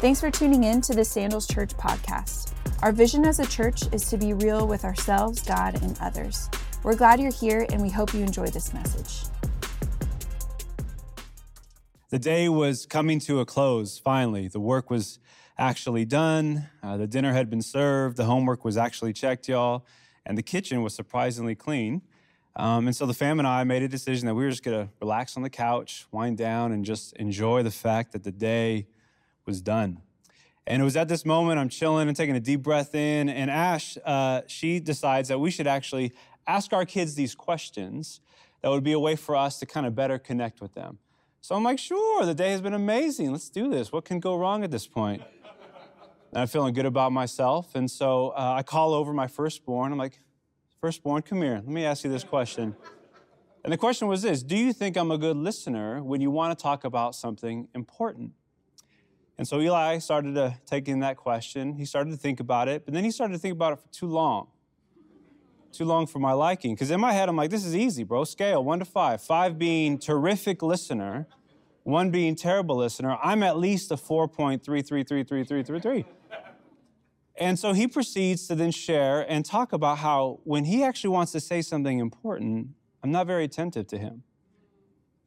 Thanks for tuning in to the Sandals Church podcast. Our vision as a church is to be real with ourselves, God, and others. We're glad you're here and we hope you enjoy this message. The day was coming to a close, finally. The work was actually done. Uh, the dinner had been served. The homework was actually checked, y'all. And the kitchen was surprisingly clean. Um, and so the fam and I made a decision that we were just to relax on the couch, wind down, and just enjoy the fact that the day was done. And it was at this moment I'm chilling and taking a deep breath in. And Ash, uh, she decides that we should actually ask our kids these questions that would be a way for us to kind of better connect with them. So I'm like, sure, the day has been amazing. Let's do this. What can go wrong at this point? And I'm feeling good about myself. And so uh, I call over my firstborn. I'm like, firstborn, come here. Let me ask you this question. And the question was this Do you think I'm a good listener when you want to talk about something important? And so Eli started to take in that question. He started to think about it, but then he started to think about it for too long. Too long for my liking. Because in my head, I'm like, this is easy, bro. Scale one to five. Five being terrific listener, one being terrible listener. I'm at least a 4.33333333. And so he proceeds to then share and talk about how when he actually wants to say something important, I'm not very attentive to him.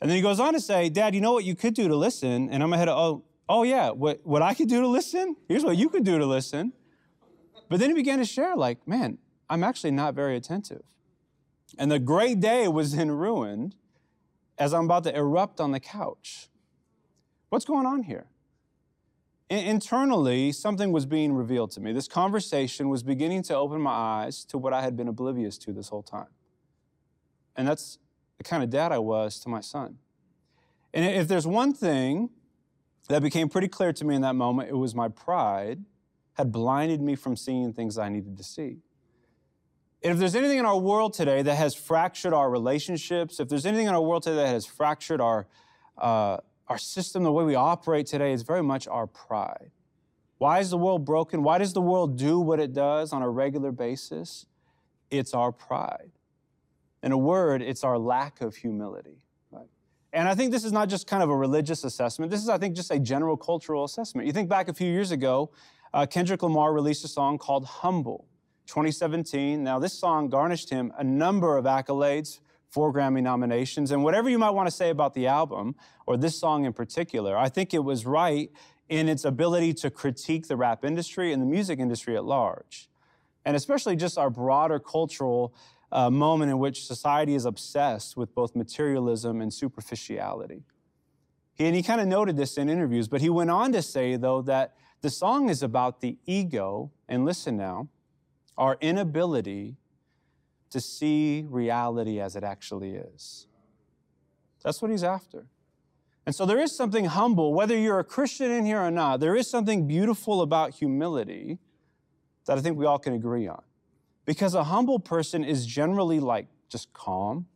And then he goes on to say, Dad, you know what you could do to listen? And I'm ahead of, oh, oh yeah, what, what I could do to listen? Here's what you could do to listen. But then he began to share, like, man, I'm actually not very attentive. And the great day was then ruined as I'm about to erupt on the couch. What's going on here? Internally, something was being revealed to me. This conversation was beginning to open my eyes to what I had been oblivious to this whole time. And that's the kind of dad I was to my son. And if there's one thing that became pretty clear to me in that moment. It was my pride had blinded me from seeing things I needed to see. And if there's anything in our world today that has fractured our relationships, if there's anything in our world today that has fractured our, uh, our system, the way we operate today, it's very much our pride. Why is the world broken? Why does the world do what it does on a regular basis? It's our pride. In a word, it's our lack of humility. And I think this is not just kind of a religious assessment. This is, I think, just a general cultural assessment. You think back a few years ago, uh, Kendrick Lamar released a song called Humble, 2017. Now, this song garnished him a number of accolades, four Grammy nominations. And whatever you might want to say about the album, or this song in particular, I think it was right in its ability to critique the rap industry and the music industry at large. And especially just our broader cultural a moment in which society is obsessed with both materialism and superficiality. He, and he kind of noted this in interviews, but he went on to say, though, that the song is about the ego, and listen now, our inability to see reality as it actually is. That's what he's after. And so there is something humble, whether you're a Christian in here or not, there is something beautiful about humility that I think we all can agree on. Because a humble person is generally like just calm,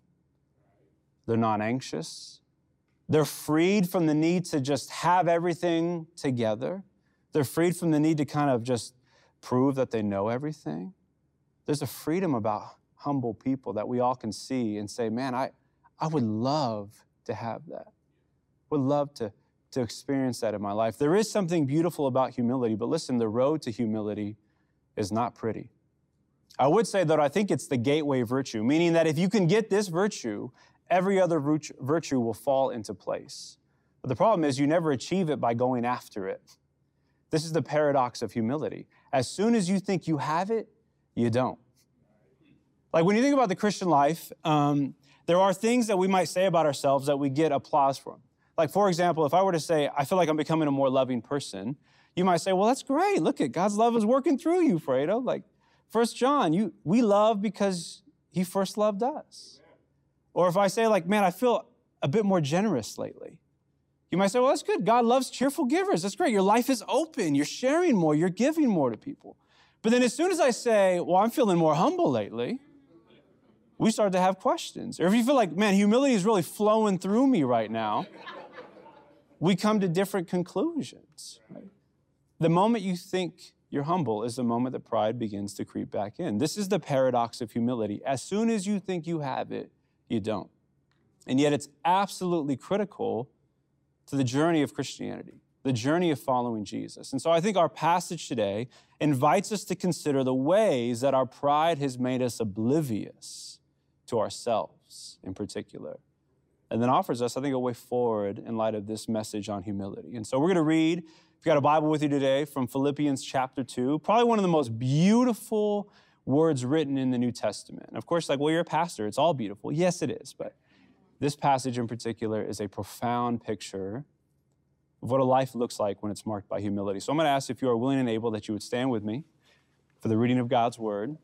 they're not anxious, they're freed from the need to just have everything together, they're freed from the need to kind of just prove that they know everything. There's a freedom about humble people that we all can see and say, man, I, I would love to have that. Would love to, to experience that in my life. There is something beautiful about humility, but listen, the road to humility is not pretty. I would say that I think it's the gateway virtue, meaning that if you can get this virtue, every other virtue will fall into place. But the problem is you never achieve it by going after it. This is the paradox of humility. As soon as you think you have it, you don't. Like when you think about the Christian life, um, there are things that we might say about ourselves that we get applause from. Like, for example, if I were to say, I feel like I'm becoming a more loving person, you might say, Well, that's great. Look at God's love is working through you, Fredo. Like, First John, you, we love because he first loved us. Or if I say, like, man, I feel a bit more generous lately. You might say, well, that's good. God loves cheerful givers. That's great. Your life is open. You're sharing more. You're giving more to people. But then as soon as I say, well, I'm feeling more humble lately, we start to have questions. Or if you feel like, man, humility is really flowing through me right now, we come to different conclusions. Right? The moment you think you're humble is the moment that pride begins to creep back in. This is the paradox of humility. As soon as you think you have it, you don't. And yet it's absolutely critical to the journey of Christianity. the journey of following Jesus. And so I think our passage today invites us to consider the ways that our pride has made us oblivious to ourselves in particular. And then offers us, I think, a way forward in light of this message on humility. And so we're going to read, if you got a Bible with you today, from Philippians chapter 2, probably one of the most beautiful words written in the New Testament. And of course, like, well, you're a pastor, it's all beautiful. Yes, it is. But this passage in particular is a profound picture of what a life looks like when it's marked by humility. So I'm going to ask if you are willing and able that you would stand with me for the reading of God's word.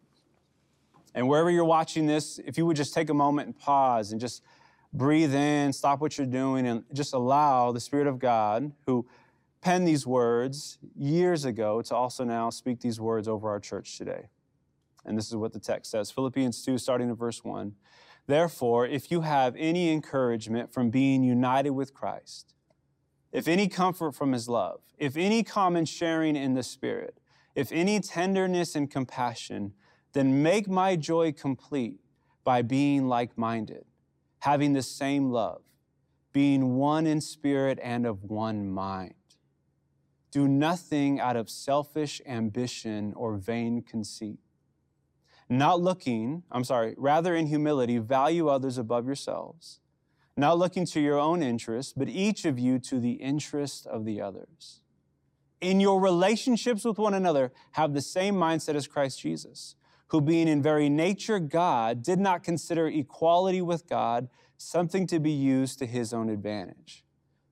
And wherever you're watching this, if you would just take a moment and pause and just breathe in, stop what you're doing, and just allow the Spirit of God, who penned these words years ago, to also now speak these words over our church today. And this is what the text says Philippians 2, starting in verse 1. Therefore, if you have any encouragement from being united with Christ, if any comfort from his love, if any common sharing in the Spirit, if any tenderness and compassion, then make my joy complete by being like minded, having the same love, being one in spirit and of one mind. Do nothing out of selfish ambition or vain conceit. Not looking, I'm sorry, rather in humility, value others above yourselves not looking to your own interests, but each of you to the interest of the others. In your relationships with one another, have the same mindset as Christ Jesus, who, being in very nature God, did not consider equality with God something to be used to his own advantage.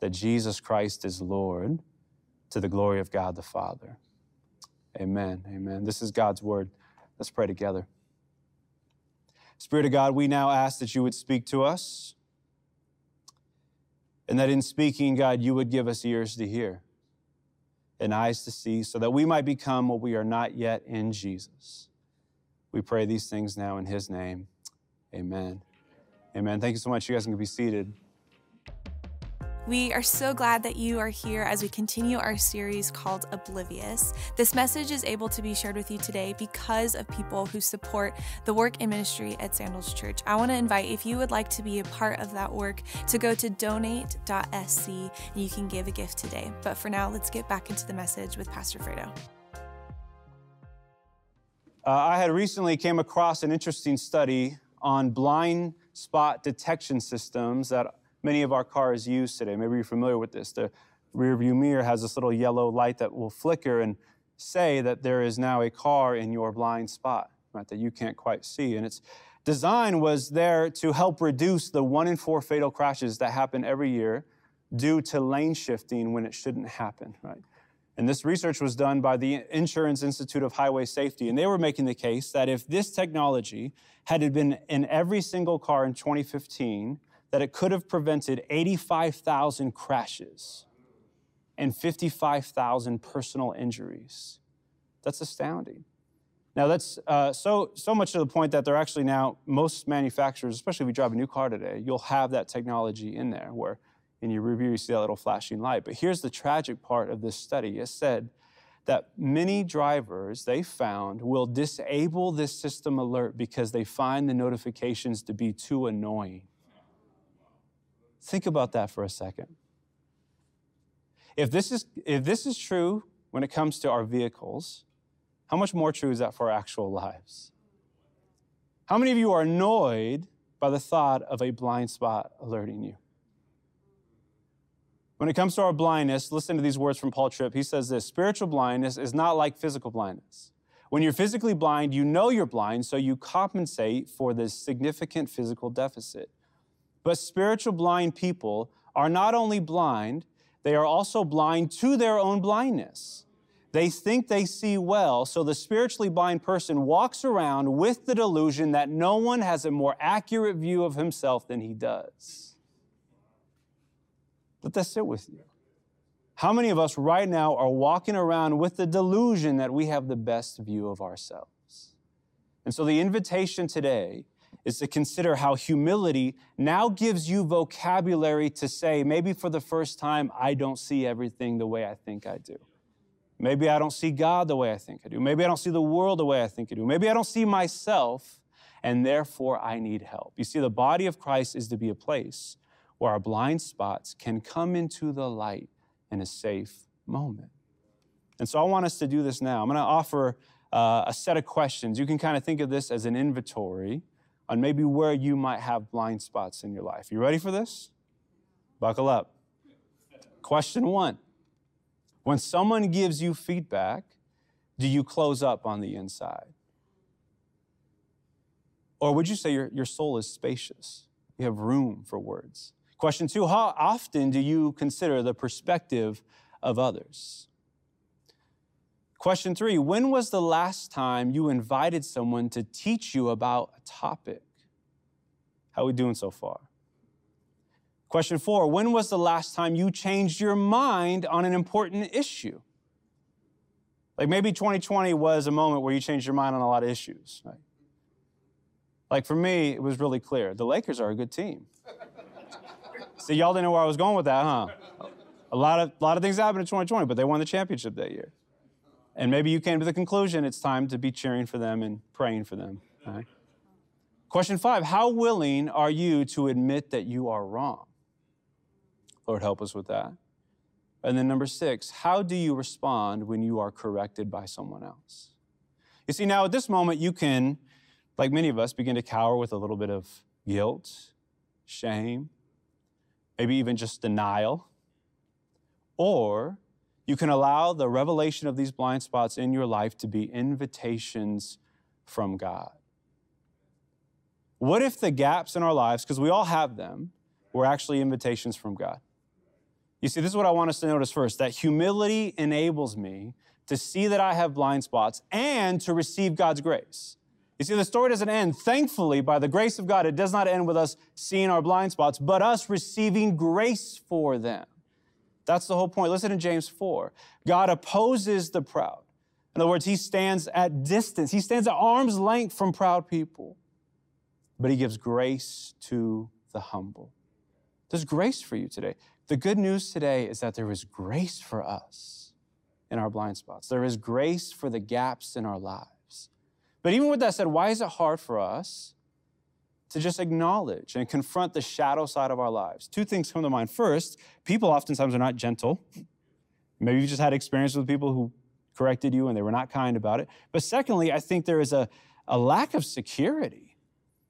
that Jesus Christ is Lord to the glory of God the Father. Amen. Amen. This is God's word. Let's pray together. Spirit of God, we now ask that you would speak to us, and that in speaking, God, you would give us ears to hear and eyes to see, so that we might become what we are not yet in Jesus. We pray these things now in his name. Amen. Amen. Thank you so much. You guys can be seated. We are so glad that you are here as we continue our series called Oblivious. This message is able to be shared with you today because of people who support the work and ministry at Sandals Church. I want to invite, if you would like to be a part of that work, to go to donate.sc and you can give a gift today. But for now, let's get back into the message with Pastor Fredo. Uh, I had recently came across an interesting study on blind spot detection systems that many of our cars use today. Maybe you're familiar with this. The rear view mirror has this little yellow light that will flicker and say that there is now a car in your blind spot, right, that you can't quite see. And its design was there to help reduce the one in four fatal crashes that happen every year due to lane shifting when it shouldn't happen, right? And this research was done by the Insurance Institute of Highway Safety. And they were making the case that if this technology had been in every single car in 2015, that it could have prevented 85,000 crashes and 55,000 personal injuries. That's astounding. Now, that's uh, so, so much to the point that they're actually now, most manufacturers, especially if you drive a new car today, you'll have that technology in there where in your review you see that little flashing light. But here's the tragic part of this study it said that many drivers they found will disable this system alert because they find the notifications to be too annoying. Think about that for a second. If this is, if this is true when it comes to our vehicles, how much more true is that for our actual lives? How many of you are annoyed by the thought of a blind spot alerting you? When it comes to our blindness, listen to these words from Paul Tripp. He says this spiritual blindness is not like physical blindness. When you're physically blind, you know you're blind, so you compensate for this significant physical deficit. But spiritual blind people are not only blind, they are also blind to their own blindness. They think they see well, so the spiritually blind person walks around with the delusion that no one has a more accurate view of himself than he does. Let that sit with you. How many of us right now are walking around with the delusion that we have the best view of ourselves? And so the invitation today is to consider how humility now gives you vocabulary to say, maybe for the first time, I don't see everything the way I think I do. Maybe I don't see God the way I think I do. Maybe I don't see the world the way I think I do. Maybe I don't see myself, and therefore I need help. You see, the body of Christ is to be a place where our blind spots can come into the light in a safe moment. And so I want us to do this now. I'm going to offer uh, a set of questions. You can kind of think of this as an inventory on maybe where you might have blind spots in your life. You ready for this? Buckle up. Question one When someone gives you feedback, do you close up on the inside? Or would you say your, your soul is spacious? You have room for words. Question two How often do you consider the perspective of others? Question three When was the last time you invited someone to teach you about a topic? How are we doing so far? Question four When was the last time you changed your mind on an important issue? Like maybe 2020 was a moment where you changed your mind on a lot of issues. Right? Like for me, it was really clear the Lakers are a good team. See, y'all didn't know where I was going with that, huh? A lot of, a lot of things happened in 2020, but they won the championship that year. And maybe you came to the conclusion it's time to be cheering for them and praying for them. Right? Question five How willing are you to admit that you are wrong? Lord, help us with that. And then number six, how do you respond when you are corrected by someone else? You see, now at this moment, you can, like many of us, begin to cower with a little bit of guilt, shame, maybe even just denial. Or you can allow the revelation of these blind spots in your life to be invitations from God. What if the gaps in our lives, because we all have them, were actually invitations from God? You see, this is what I want us to notice first that humility enables me to see that I have blind spots and to receive God's grace. You see, the story doesn't end. Thankfully, by the grace of God, it does not end with us seeing our blind spots, but us receiving grace for them. That's the whole point. Listen to James 4. God opposes the proud. In other words, he stands at distance, he stands at arm's length from proud people, but he gives grace to the humble. There's grace for you today. The good news today is that there is grace for us in our blind spots, there is grace for the gaps in our lives. But even with that said, why is it hard for us to just acknowledge and confront the shadow side of our lives. Two things come to mind. First, people oftentimes are not gentle. Maybe you just had experience with people who corrected you and they were not kind about it. But secondly, I think there is a, a lack of security.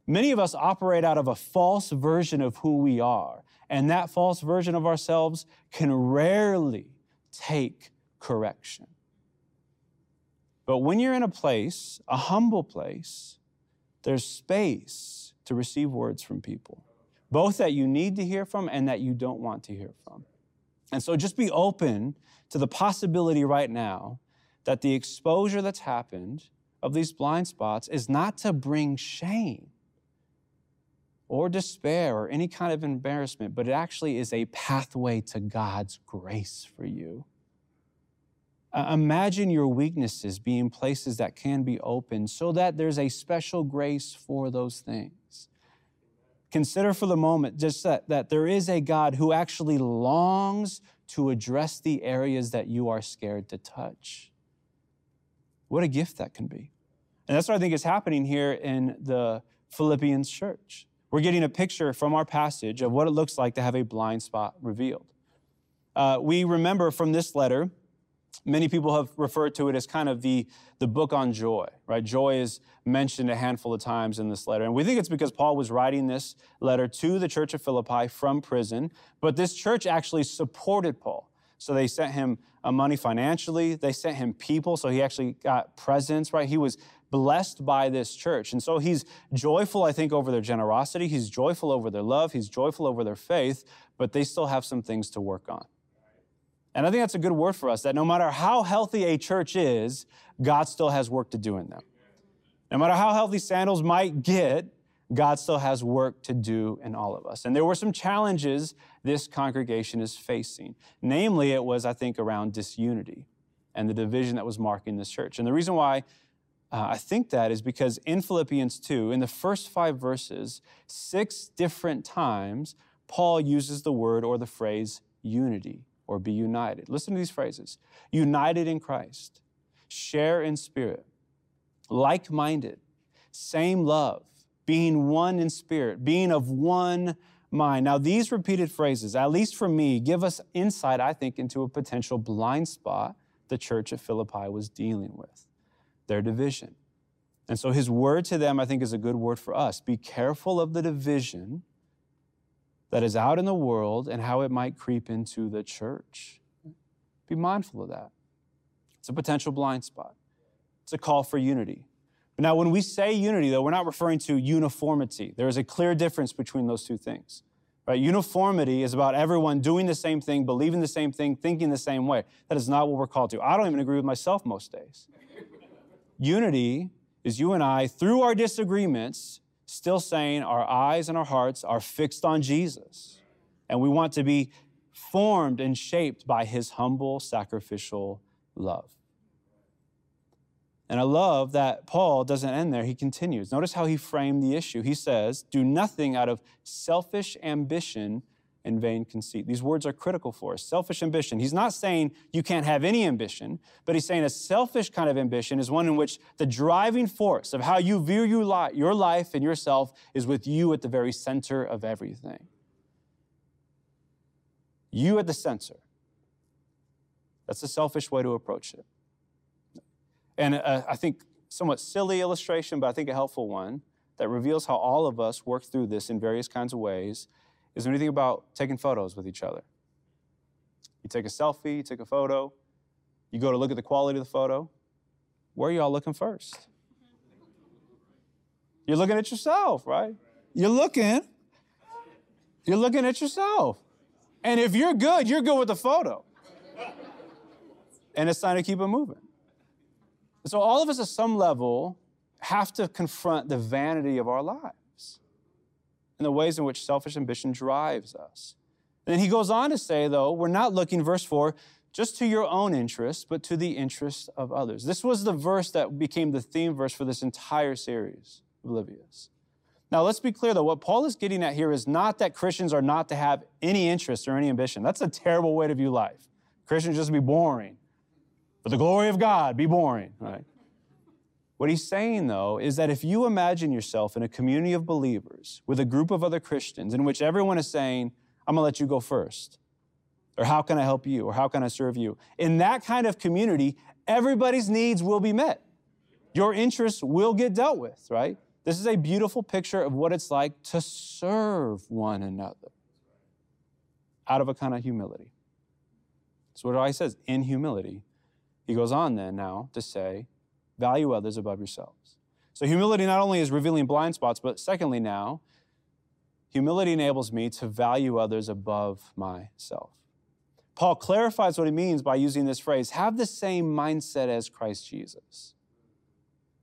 Many of us operate out of a false version of who we are, and that false version of ourselves can rarely take correction. But when you're in a place, a humble place, there's space to receive words from people, both that you need to hear from and that you don't want to hear from. And so just be open to the possibility right now that the exposure that's happened of these blind spots is not to bring shame or despair or any kind of embarrassment, but it actually is a pathway to God's grace for you. Uh, imagine your weaknesses being places that can be opened so that there's a special grace for those things. Consider for the moment just that, that there is a God who actually longs to address the areas that you are scared to touch. What a gift that can be. And that's what I think is happening here in the Philippians church. We're getting a picture from our passage of what it looks like to have a blind spot revealed. Uh, we remember from this letter Many people have referred to it as kind of the, the book on joy, right? Joy is mentioned a handful of times in this letter. And we think it's because Paul was writing this letter to the church of Philippi from prison, but this church actually supported Paul. So they sent him uh, money financially, they sent him people, so he actually got presents, right? He was blessed by this church. And so he's joyful, I think, over their generosity, he's joyful over their love, he's joyful over their faith, but they still have some things to work on. And I think that's a good word for us that no matter how healthy a church is, God still has work to do in them. No matter how healthy sandals might get, God still has work to do in all of us. And there were some challenges this congregation is facing. Namely, it was, I think, around disunity and the division that was marking this church. And the reason why uh, I think that is because in Philippians 2, in the first five verses, six different times, Paul uses the word or the phrase unity or be united. Listen to these phrases united in Christ, share in spirit, like minded, same love, being one in spirit, being of one mind. Now, these repeated phrases, at least for me, give us insight, I think, into a potential blind spot the church at Philippi was dealing with their division. And so his word to them, I think, is a good word for us. Be careful of the division that is out in the world and how it might creep into the church. Be mindful of that. It's a potential blind spot. It's a call for unity. But now, when we say unity, though, we're not referring to uniformity. There is a clear difference between those two things. Right? Uniformity is about everyone doing the same thing, believing the same thing, thinking the same way. That is not what we're called to. I don't even agree with myself most days. Unity is you and I, through our disagreements, still saying our eyes and our hearts are fixed on Jesus. And we want to be formed and shaped by his humble, sacrificial love. And I love that Paul doesn't end there. He continues. Notice how he framed the issue. He says, Do nothing out of selfish ambition and vain conceit. These words are critical for us. Selfish ambition. He's not saying you can't have any ambition, but he's saying a selfish kind of ambition is one in which the driving force of how you view your life and yourself is with you at the very center of everything. You at the center. That's a selfish way to approach it. And uh, I think somewhat silly illustration, but I think a helpful one that reveals how all of us work through this in various kinds of ways is when you think about taking photos with each other. You take a selfie, you take a photo, you go to look at the quality of the photo. Where are y'all looking first? You're looking at yourself, right? You're looking. You're looking at yourself. And if you're good, you're good with the photo. And it's time to keep it moving. So, all of us at some level have to confront the vanity of our lives and the ways in which selfish ambition drives us. And then he goes on to say, though, we're not looking, verse 4, just to your own interest, but to the interest of others. This was the verse that became the theme verse for this entire series, Oblivious. Now, let's be clear, though, what Paul is getting at here is not that Christians are not to have any interest or any ambition. That's a terrible way to view life. Christians just be boring. For the glory of God, be boring, right? What he's saying, though, is that if you imagine yourself in a community of believers with a group of other Christians in which everyone is saying, I'm gonna let you go first, or how can I help you, or how can I serve you? In that kind of community, everybody's needs will be met. Your interests will get dealt with, right? This is a beautiful picture of what it's like to serve one another out of a kind of humility. So, what he says in humility he goes on then now to say, value others above yourselves. So humility not only is revealing blind spots, but secondly now, humility enables me to value others above myself. Paul clarifies what he means by using this phrase have the same mindset as Christ Jesus,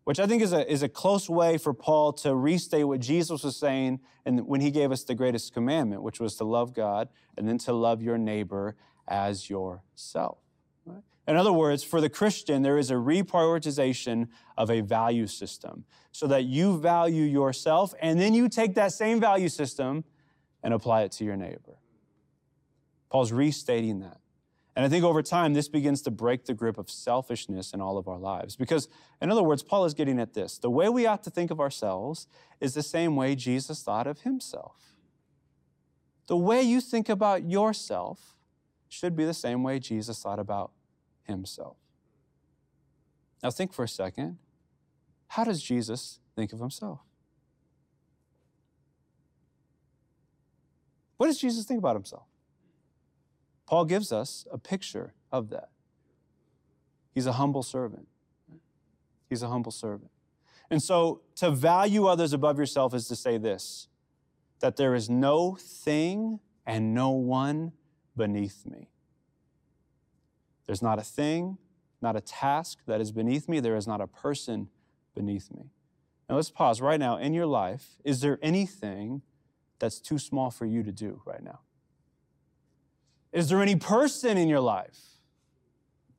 which I think is a, is a close way for Paul to restate what Jesus was saying and when he gave us the greatest commandment, which was to love God and then to love your neighbor as yourself. In other words, for the Christian, there is a reprioritization of a value system so that you value yourself and then you take that same value system and apply it to your neighbor. Paul's restating that. And I think over time, this begins to break the grip of selfishness in all of our lives. Because, in other words, Paul is getting at this. The way we ought to think of ourselves is the same way Jesus thought of himself. The way you think about yourself should be the same way Jesus thought about himself. Now, think for a second how does Jesus think of himself? What does Jesus think about himself? Paul gives us a picture of that. He's a humble servant. He's a humble servant. And so to value others above yourself is to say this that there is no thing and no one beneath me. There's not a thing, not a task that is beneath me. There is not a person beneath me. Now let's pause right now. In your life, is there anything that's too small for you to do right now? Is there any person in your life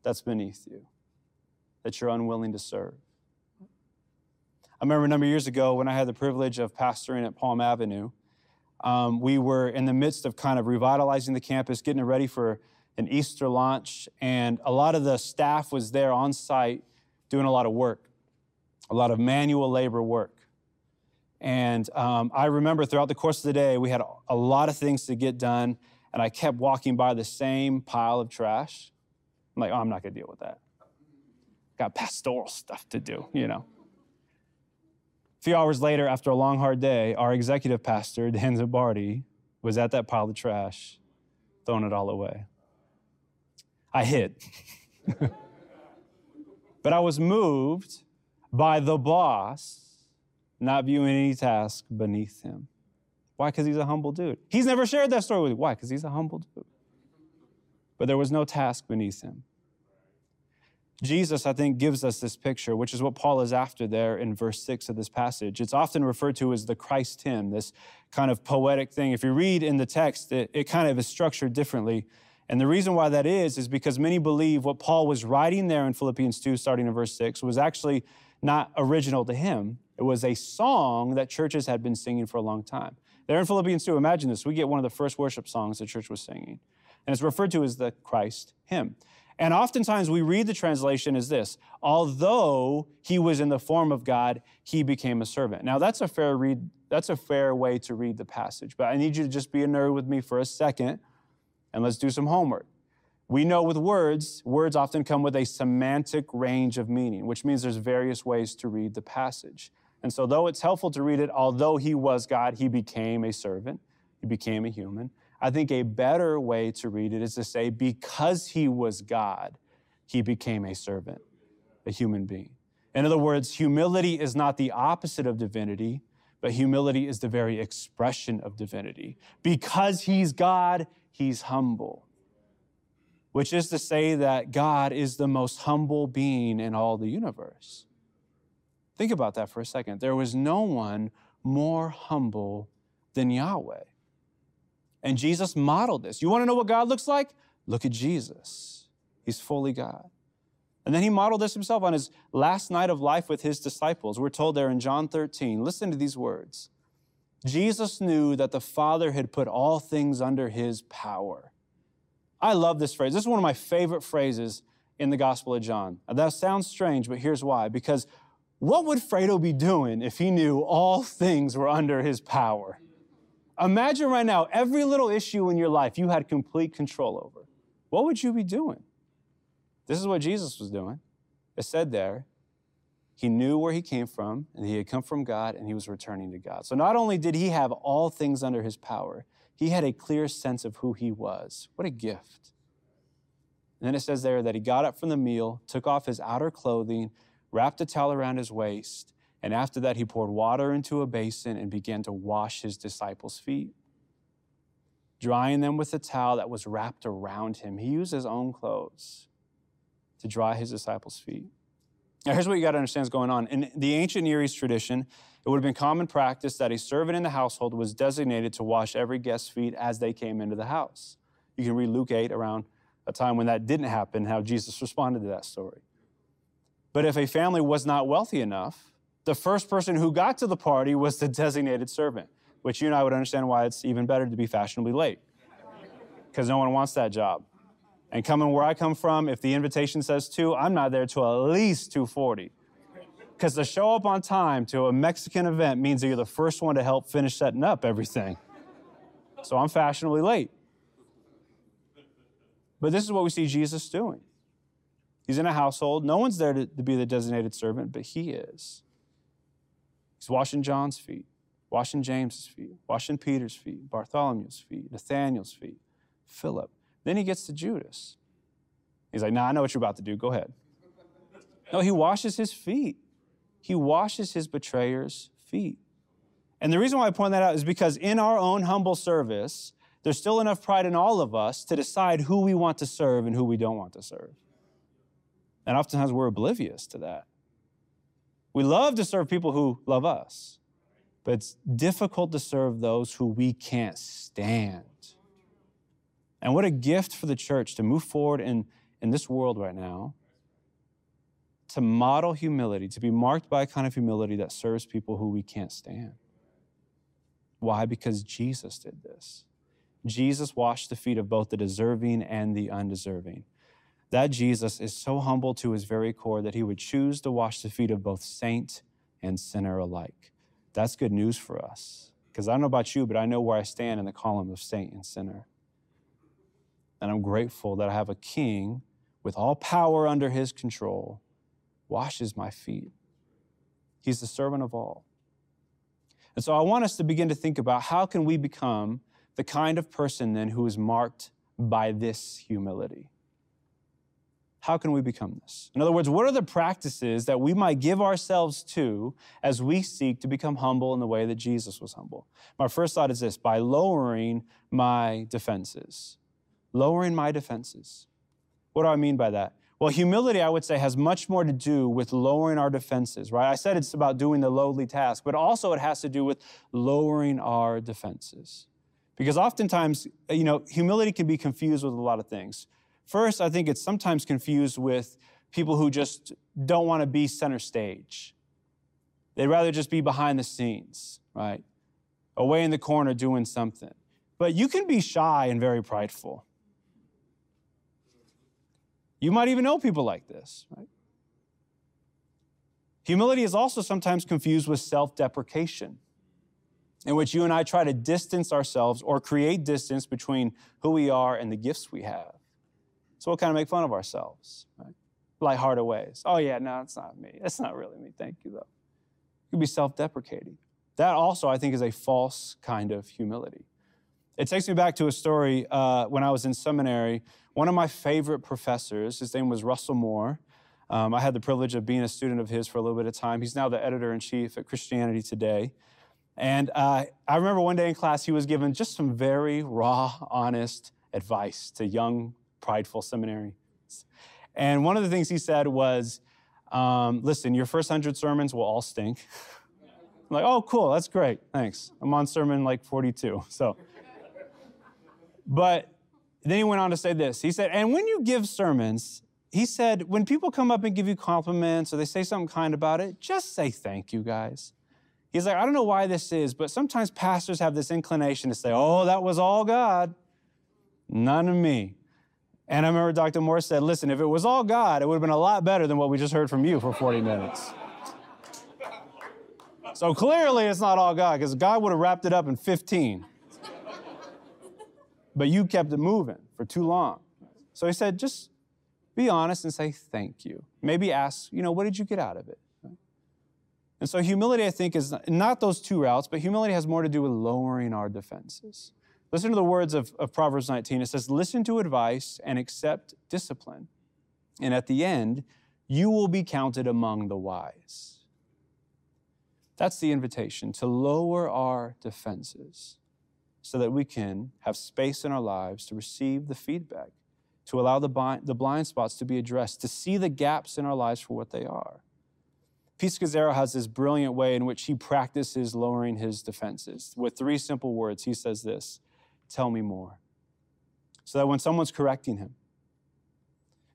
that's beneath you that you're unwilling to serve? I remember a number of years ago when I had the privilege of pastoring at Palm Avenue. Um, we were in the midst of kind of revitalizing the campus, getting it ready for an Easter launch, and a lot of the staff was there on site doing a lot of work, a lot of manual labor work. And um, I remember throughout the course of the day, we had a lot of things to get done, and I kept walking by the same pile of trash. I'm like, oh, I'm not to deal with that. Got pastoral stuff to do, you know. A few hours later, after a long, hard day, our executive pastor, Dan Zabardi, was at that pile of trash, throwing it all away. I hid. but I was moved by the boss not viewing any task beneath him. Why? Because he's a humble dude. He's never shared that story with you. Why? Because he's a humble dude. But there was no task beneath him. Jesus, I think, gives us this picture, which is what Paul is after there in verse 6 of this passage. It's often referred to as the Christ hymn, this kind of poetic thing. If you read in the text, it, it kind of is structured differently. And the reason why that is, is because many believe what Paul was writing there in Philippians 2, starting in verse 6, was actually not original to him. It was a song that churches had been singing for a long time. There in Philippians 2, imagine this. We get one of the first worship songs the church was singing. And it's referred to as the Christ hymn. And oftentimes we read the translation as this although he was in the form of God, he became a servant. Now that's a fair read, that's a fair way to read the passage. But I need you to just be a nerd with me for a second and let's do some homework. We know with words, words often come with a semantic range of meaning, which means there's various ways to read the passage. And so, though it's helpful to read it, although he was God, he became a servant, he became a human. I think a better way to read it is to say, because he was God, he became a servant, a human being. In other words, humility is not the opposite of divinity, but humility is the very expression of divinity. Because he's God, he's humble, which is to say that God is the most humble being in all the universe. Think about that for a second. There was no one more humble than Yahweh. And Jesus modeled this. You want to know what God looks like? Look at Jesus. He's fully God. And then he modeled this himself on his last night of life with his disciples. We're told there in John 13, listen to these words. Jesus knew that the Father had put all things under his power. I love this phrase. This is one of my favorite phrases in the Gospel of John. That sounds strange, but here's why. Because what would Fredo be doing if he knew all things were under his power? Imagine right now, every little issue in your life you had complete control over. What would you be doing? This is what Jesus was doing. It said there, he knew where he came from, and he had come from God, and he was returning to God. So not only did he have all things under his power, he had a clear sense of who he was. What a gift. And then it says there that he got up from the meal, took off his outer clothing, wrapped a towel around his waist, and after that, he poured water into a basin and began to wash his disciples' feet, drying them with a towel that was wrapped around him. He used his own clothes to dry his disciples' feet. Now, here's what you got to understand is going on. In the ancient Near East tradition, it would have been common practice that a servant in the household was designated to wash every guest's feet as they came into the house. You can read Luke 8 around a time when that didn't happen, how Jesus responded to that story. But if a family was not wealthy enough, the first person who got to the party was the designated servant, which you and I would understand why it's even better to be fashionably late, because no one wants that job. And coming where I come from, if the invitation says two, I'm not there till at least 240. Because to show up on time to a Mexican event means that you're the first one to help finish setting up everything. So I'm fashionably late. But this is what we see Jesus doing. He's in a household. No one's there to, to be the designated servant, but he is. He's washing John's feet, washing James's feet, washing Peter's feet, Bartholomew's feet, Nathaniel's feet, Philip. Then he gets to Judas. He's like, nah, I know what you're about to do. Go ahead. No, he washes his feet. He washes his betrayer's feet. And the reason why I point that out is because in our own humble service, there's still enough pride in all of us to decide who we want to serve and who we don't want to serve. And oftentimes we're oblivious to that. We love to serve people who love us, but it's difficult to serve those who we can't stand. And what a gift for the church to move forward in, in this world right now, to model humility, to be marked by a kind of humility that serves people who we can't stand. Why? Because Jesus did this. Jesus washed the feet of both the deserving and the undeserving. That Jesus is so humble to his very core that he would choose to wash the feet of both saint and sinner alike. That's good news for us. Because I don't know about you, but I know where I stand in the column of saint and sinner. And I'm grateful that I have a king with all power under his control washes my feet. He's the servant of all. And so I want us to begin to think about how can we become the kind of person then who is marked by this humility. How can we become this? In other words, what are the practices that we might give ourselves to as we seek to become humble in the way that Jesus was humble? My first thought is this by lowering my defenses. Lowering my defenses. What do I mean by that? Well, humility, I would say, has much more to do with lowering our defenses, right? I said it's about doing the lowly task, but also it has to do with lowering our defenses. Because oftentimes, you know, humility can be confused with a lot of things. First, I think it's sometimes confused with people who just don't want to be center stage. They'd rather just be behind the scenes, right? Away in the corner doing something. But you can be shy and very prideful. You might even know people like this, right? Humility is also sometimes confused with self deprecation, in which you and I try to distance ourselves or create distance between who we are and the gifts we have. So we'll kind of make fun of ourselves, right? Lighthearted ways. Oh, yeah, no, it's not me. It's not really me. Thank you, though. You could be self deprecating. That also, I think, is a false kind of humility. It takes me back to a story uh, when I was in seminary. One of my favorite professors, his name was Russell Moore. Um, I had the privilege of being a student of his for a little bit of time. He's now the editor in chief at Christianity Today. And uh, I remember one day in class, he was given just some very raw, honest advice to young prideful seminary. And one of the things he said was, um, listen, your first 100 sermons will all stink. I'm like, oh, cool, that's great, thanks. I'm on sermon like 42, so. But then he went on to say this. He said, and when you give sermons, he said, when people come up and give you compliments or they say something kind about it, just say thank you, guys. He's like, I don't know why this is, but sometimes pastors have this inclination to say, oh, that was all God, none of me. And I remember Dr. Moore said, listen, if it was all God, it would have been a lot better than what we just heard from you for 40 minutes. So clearly it's not all God, because God would have wrapped it up in 15. But you kept it moving for too long. So he said, just be honest and say thank you. Maybe ask, you know, what did you get out of it? And so humility, I think, is not those two routes, but humility has more to do with lowering our defenses. Listen to the words of, of Proverbs 19. It says, Listen to advice and accept discipline. And at the end, you will be counted among the wise. That's the invitation to lower our defenses so that we can have space in our lives to receive the feedback, to allow the blind, the blind spots to be addressed, to see the gaps in our lives for what they are. Pete has this brilliant way in which he practices lowering his defenses. With three simple words, he says this Tell me more. So that when someone's correcting him,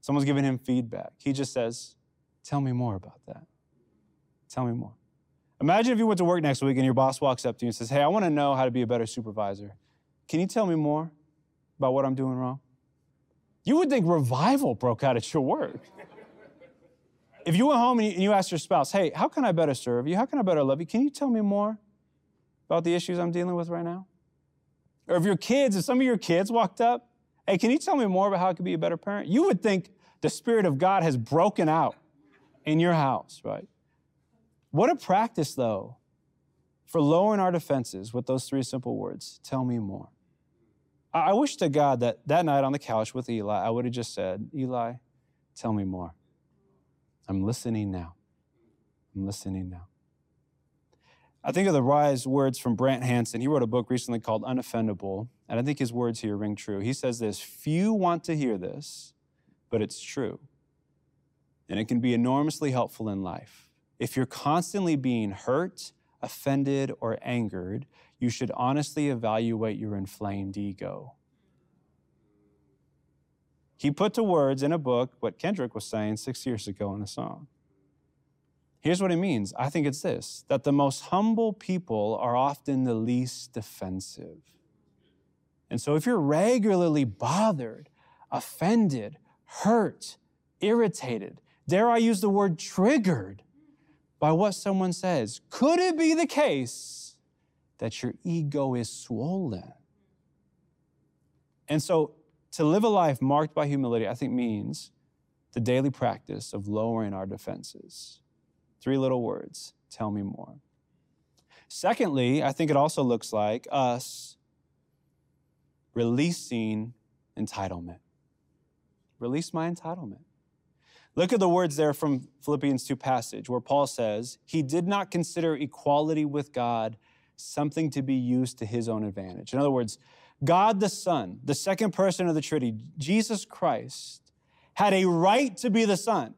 someone's giving him feedback, he just says, Tell me more about that. Tell me more. Imagine if you went to work next week and your boss walks up to you and says, Hey, I want to know how to be a better supervisor. Can you tell me more about what I'm doing wrong? You would think revival broke out at your work. if you went home and you, asked your spouse, Hey, how can I better serve you? How can I better love you? Can you tell me more about the issues I'm dealing with right now? Or if your kids, if some of your kids walked up, hey, can you tell me more about how I could be a better parent? You would think the Spirit of God has broken out in your house, right? What a practice, though, for lowering our defenses with those three simple words tell me more. I wish to God that that night on the couch with Eli, I would have just said, Eli, tell me more. I'm listening now. I'm listening now. I think of the wise words from Brant Hansen. He wrote a book recently called Unoffendable, and I think his words here ring true. He says this Few want to hear this, but it's true. And it can be enormously helpful in life. If you're constantly being hurt, offended, or angered, you should honestly evaluate your inflamed ego. He put to words in a book what Kendrick was saying six years ago in a song. Here's what it means I think it's this that the most humble people are often the least defensive. And so if you're regularly bothered, offended, hurt, irritated, dare I use the word triggered by what someone says, could it be the case that your ego is swollen? And so to live a life marked by humility, I think means the daily practice of lowering our defenses. Three little words tell me more. Secondly, I think it also looks like us releasing entitlement. Release my entitlement. Look at the words there from Philippians 2 passage where Paul says, He did not consider equality with God something to be used to his own advantage. In other words, God the Son, the second person of the Trinity, Jesus Christ, had a right to be the Son,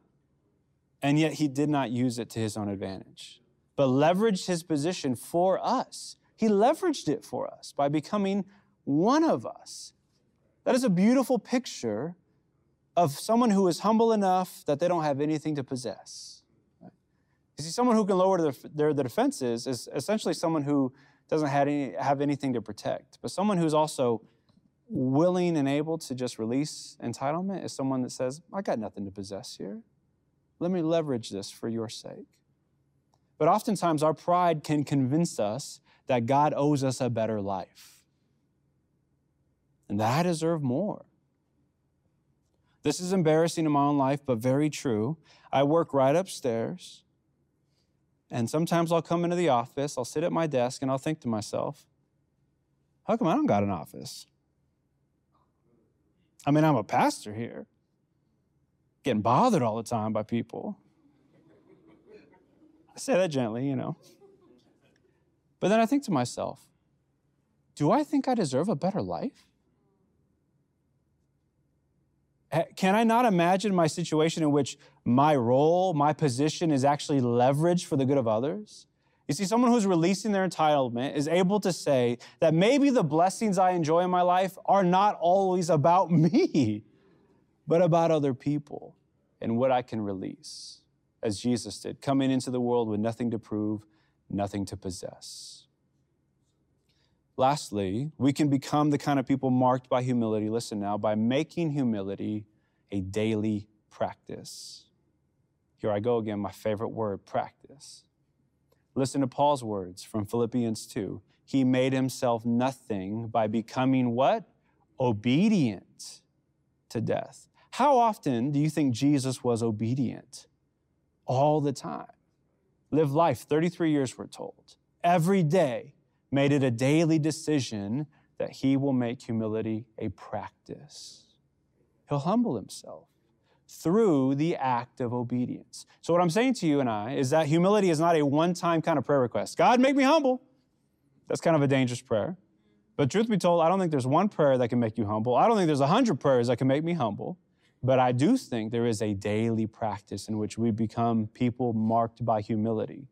and yet he did not use it to his own advantage, but leveraged his position for us. He leveraged it for us by becoming one of us. That is a beautiful picture of someone who is humble enough that they don't have anything to possess. You see, someone who can lower their, their, their defenses is essentially someone who doesn't have, any, have anything to protect. But someone who's also willing and able to just release entitlement is someone that says, I got nothing to possess here. Let me leverage this for your sake. But oftentimes, our pride can convince us that God owes us a better life and that I deserve more. This is embarrassing in my own life, but very true. I work right upstairs. And sometimes I'll come into the office, I'll sit at my desk, and I'll think to myself, how come I don't got an office? I mean, I'm a pastor here, getting bothered all the time by people. I say that gently, you know. But then I think to myself, do I think I deserve a better life? Can I not imagine my situation in which my role, my position is actually leveraged for the good of others? You see, someone who's releasing their entitlement is able to say that maybe the blessings I enjoy in my life are not always about me, but about other people and what I can release, as Jesus did, coming into the world with nothing to prove, nothing to possess. Lastly, we can become the kind of people marked by humility, listen now, by making humility a daily practice. Here I go again, my favorite word practice. Listen to Paul's words from Philippians 2. He made himself nothing by becoming what? Obedient to death. How often do you think Jesus was obedient? All the time. Live life, 33 years, we're told. Every day, made it a daily decision that he will make humility a practice. He'll humble himself through the act of obedience. So, what I'm saying to you and I is that humility is not a one time kind of prayer request. God, make me humble. That's kind of a dangerous prayer. But truth be told, I don't think there's one prayer that can make you humble. I don't think there's a hundred prayers that can make me humble. But I do think there is a daily practice in which we become people marked by humility.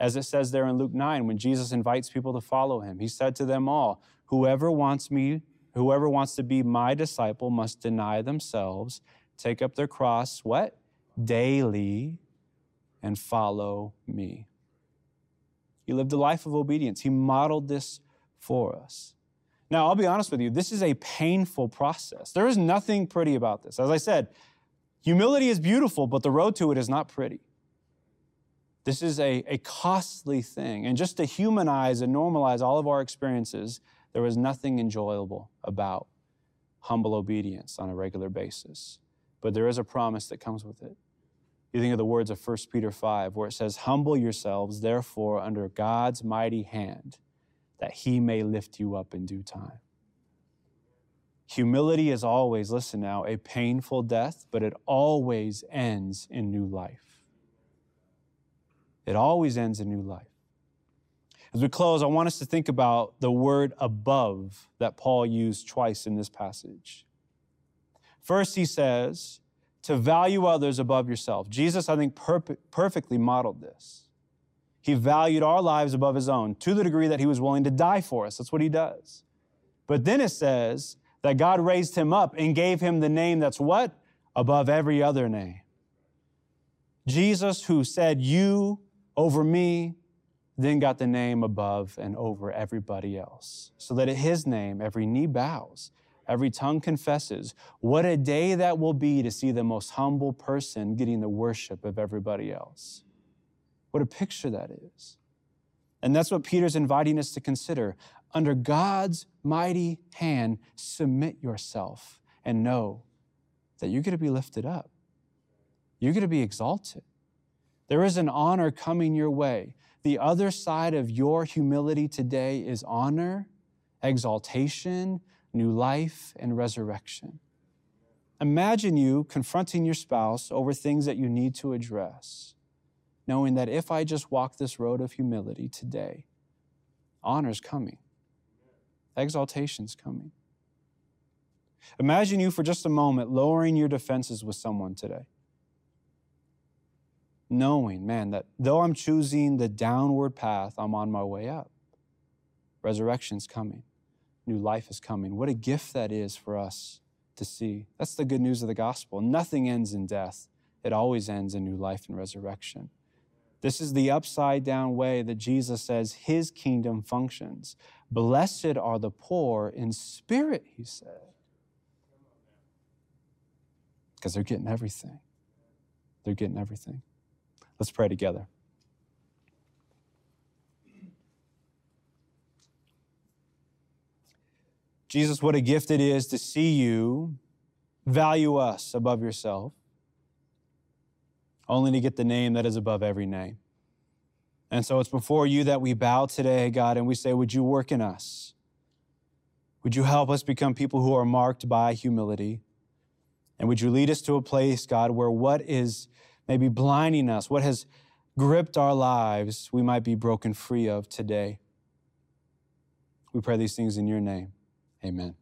As it says there in Luke 9, when Jesus invites people to follow him, he said to them all, Whoever wants me, whoever wants to be my disciple must deny themselves, take up their cross, what? Daily, and follow me. He lived a life of obedience. He modeled this for us. Now, I'll be honest with you, this is a painful process. There is nothing pretty about this. As I said, humility is beautiful, but the road to it is not pretty. This is a, a costly thing. And just to humanize and normalize all of our experiences, there was nothing enjoyable about humble obedience on a regular basis. But there is a promise that comes with it. You think of the words of 1 Peter 5, where it says, Humble yourselves, therefore, under God's mighty hand, that he may lift you up in due time. Humility is always, listen now, a painful death, but it always ends in new life. It always ends in new life. As we close, I want us to think about the word above that Paul used twice in this passage. First, he says, to value others above yourself. Jesus, I think, perp- perfectly modeled this. He valued our lives above his own to the degree that he was willing to die for us. That's what he does. But then it says that God raised him up and gave him the name that's what? Above every other name. Jesus, who said, You over me, then got the name above and over everybody else. So that at his name, every knee bows, every tongue confesses. What a day that will be to see the most humble person getting the worship of everybody else. What a picture that is. And that's what Peter's inviting us to consider. Under God's mighty hand, submit yourself and know that you're going to be lifted up. You're going to be exalted. There is an honor coming your way. The other side of your humility today is honor, exaltation, new life, and resurrection. Imagine you confronting your spouse over things that you need to address, knowing that if I just walk this road of humility today, honor's coming, exaltation's coming. Imagine you for just a moment lowering your defenses with someone today knowing, man, that though I'm choosing the downward path, I'm on my way up. Resurrection's coming, new life is coming. What a gift that is for us to see. That's the good news of the gospel. Nothing ends in death, it always ends in new life and resurrection. This is the upside down way that Jesus says his kingdom functions. Blessed are the poor in spirit, he said. Because they're getting everything. They're getting everything. Let's pray together. Jesus, what a gift it is to see you value us above yourself, only to get the name that is above every name. And so it's before you that we bow today, God, and we say, Would you work in us? Would you help us become people who are marked by humility? And would you lead us to a place, God, where what is maybe blinding us, what has gripped our lives, we might be broken free of today. We pray these things in your name. Amen.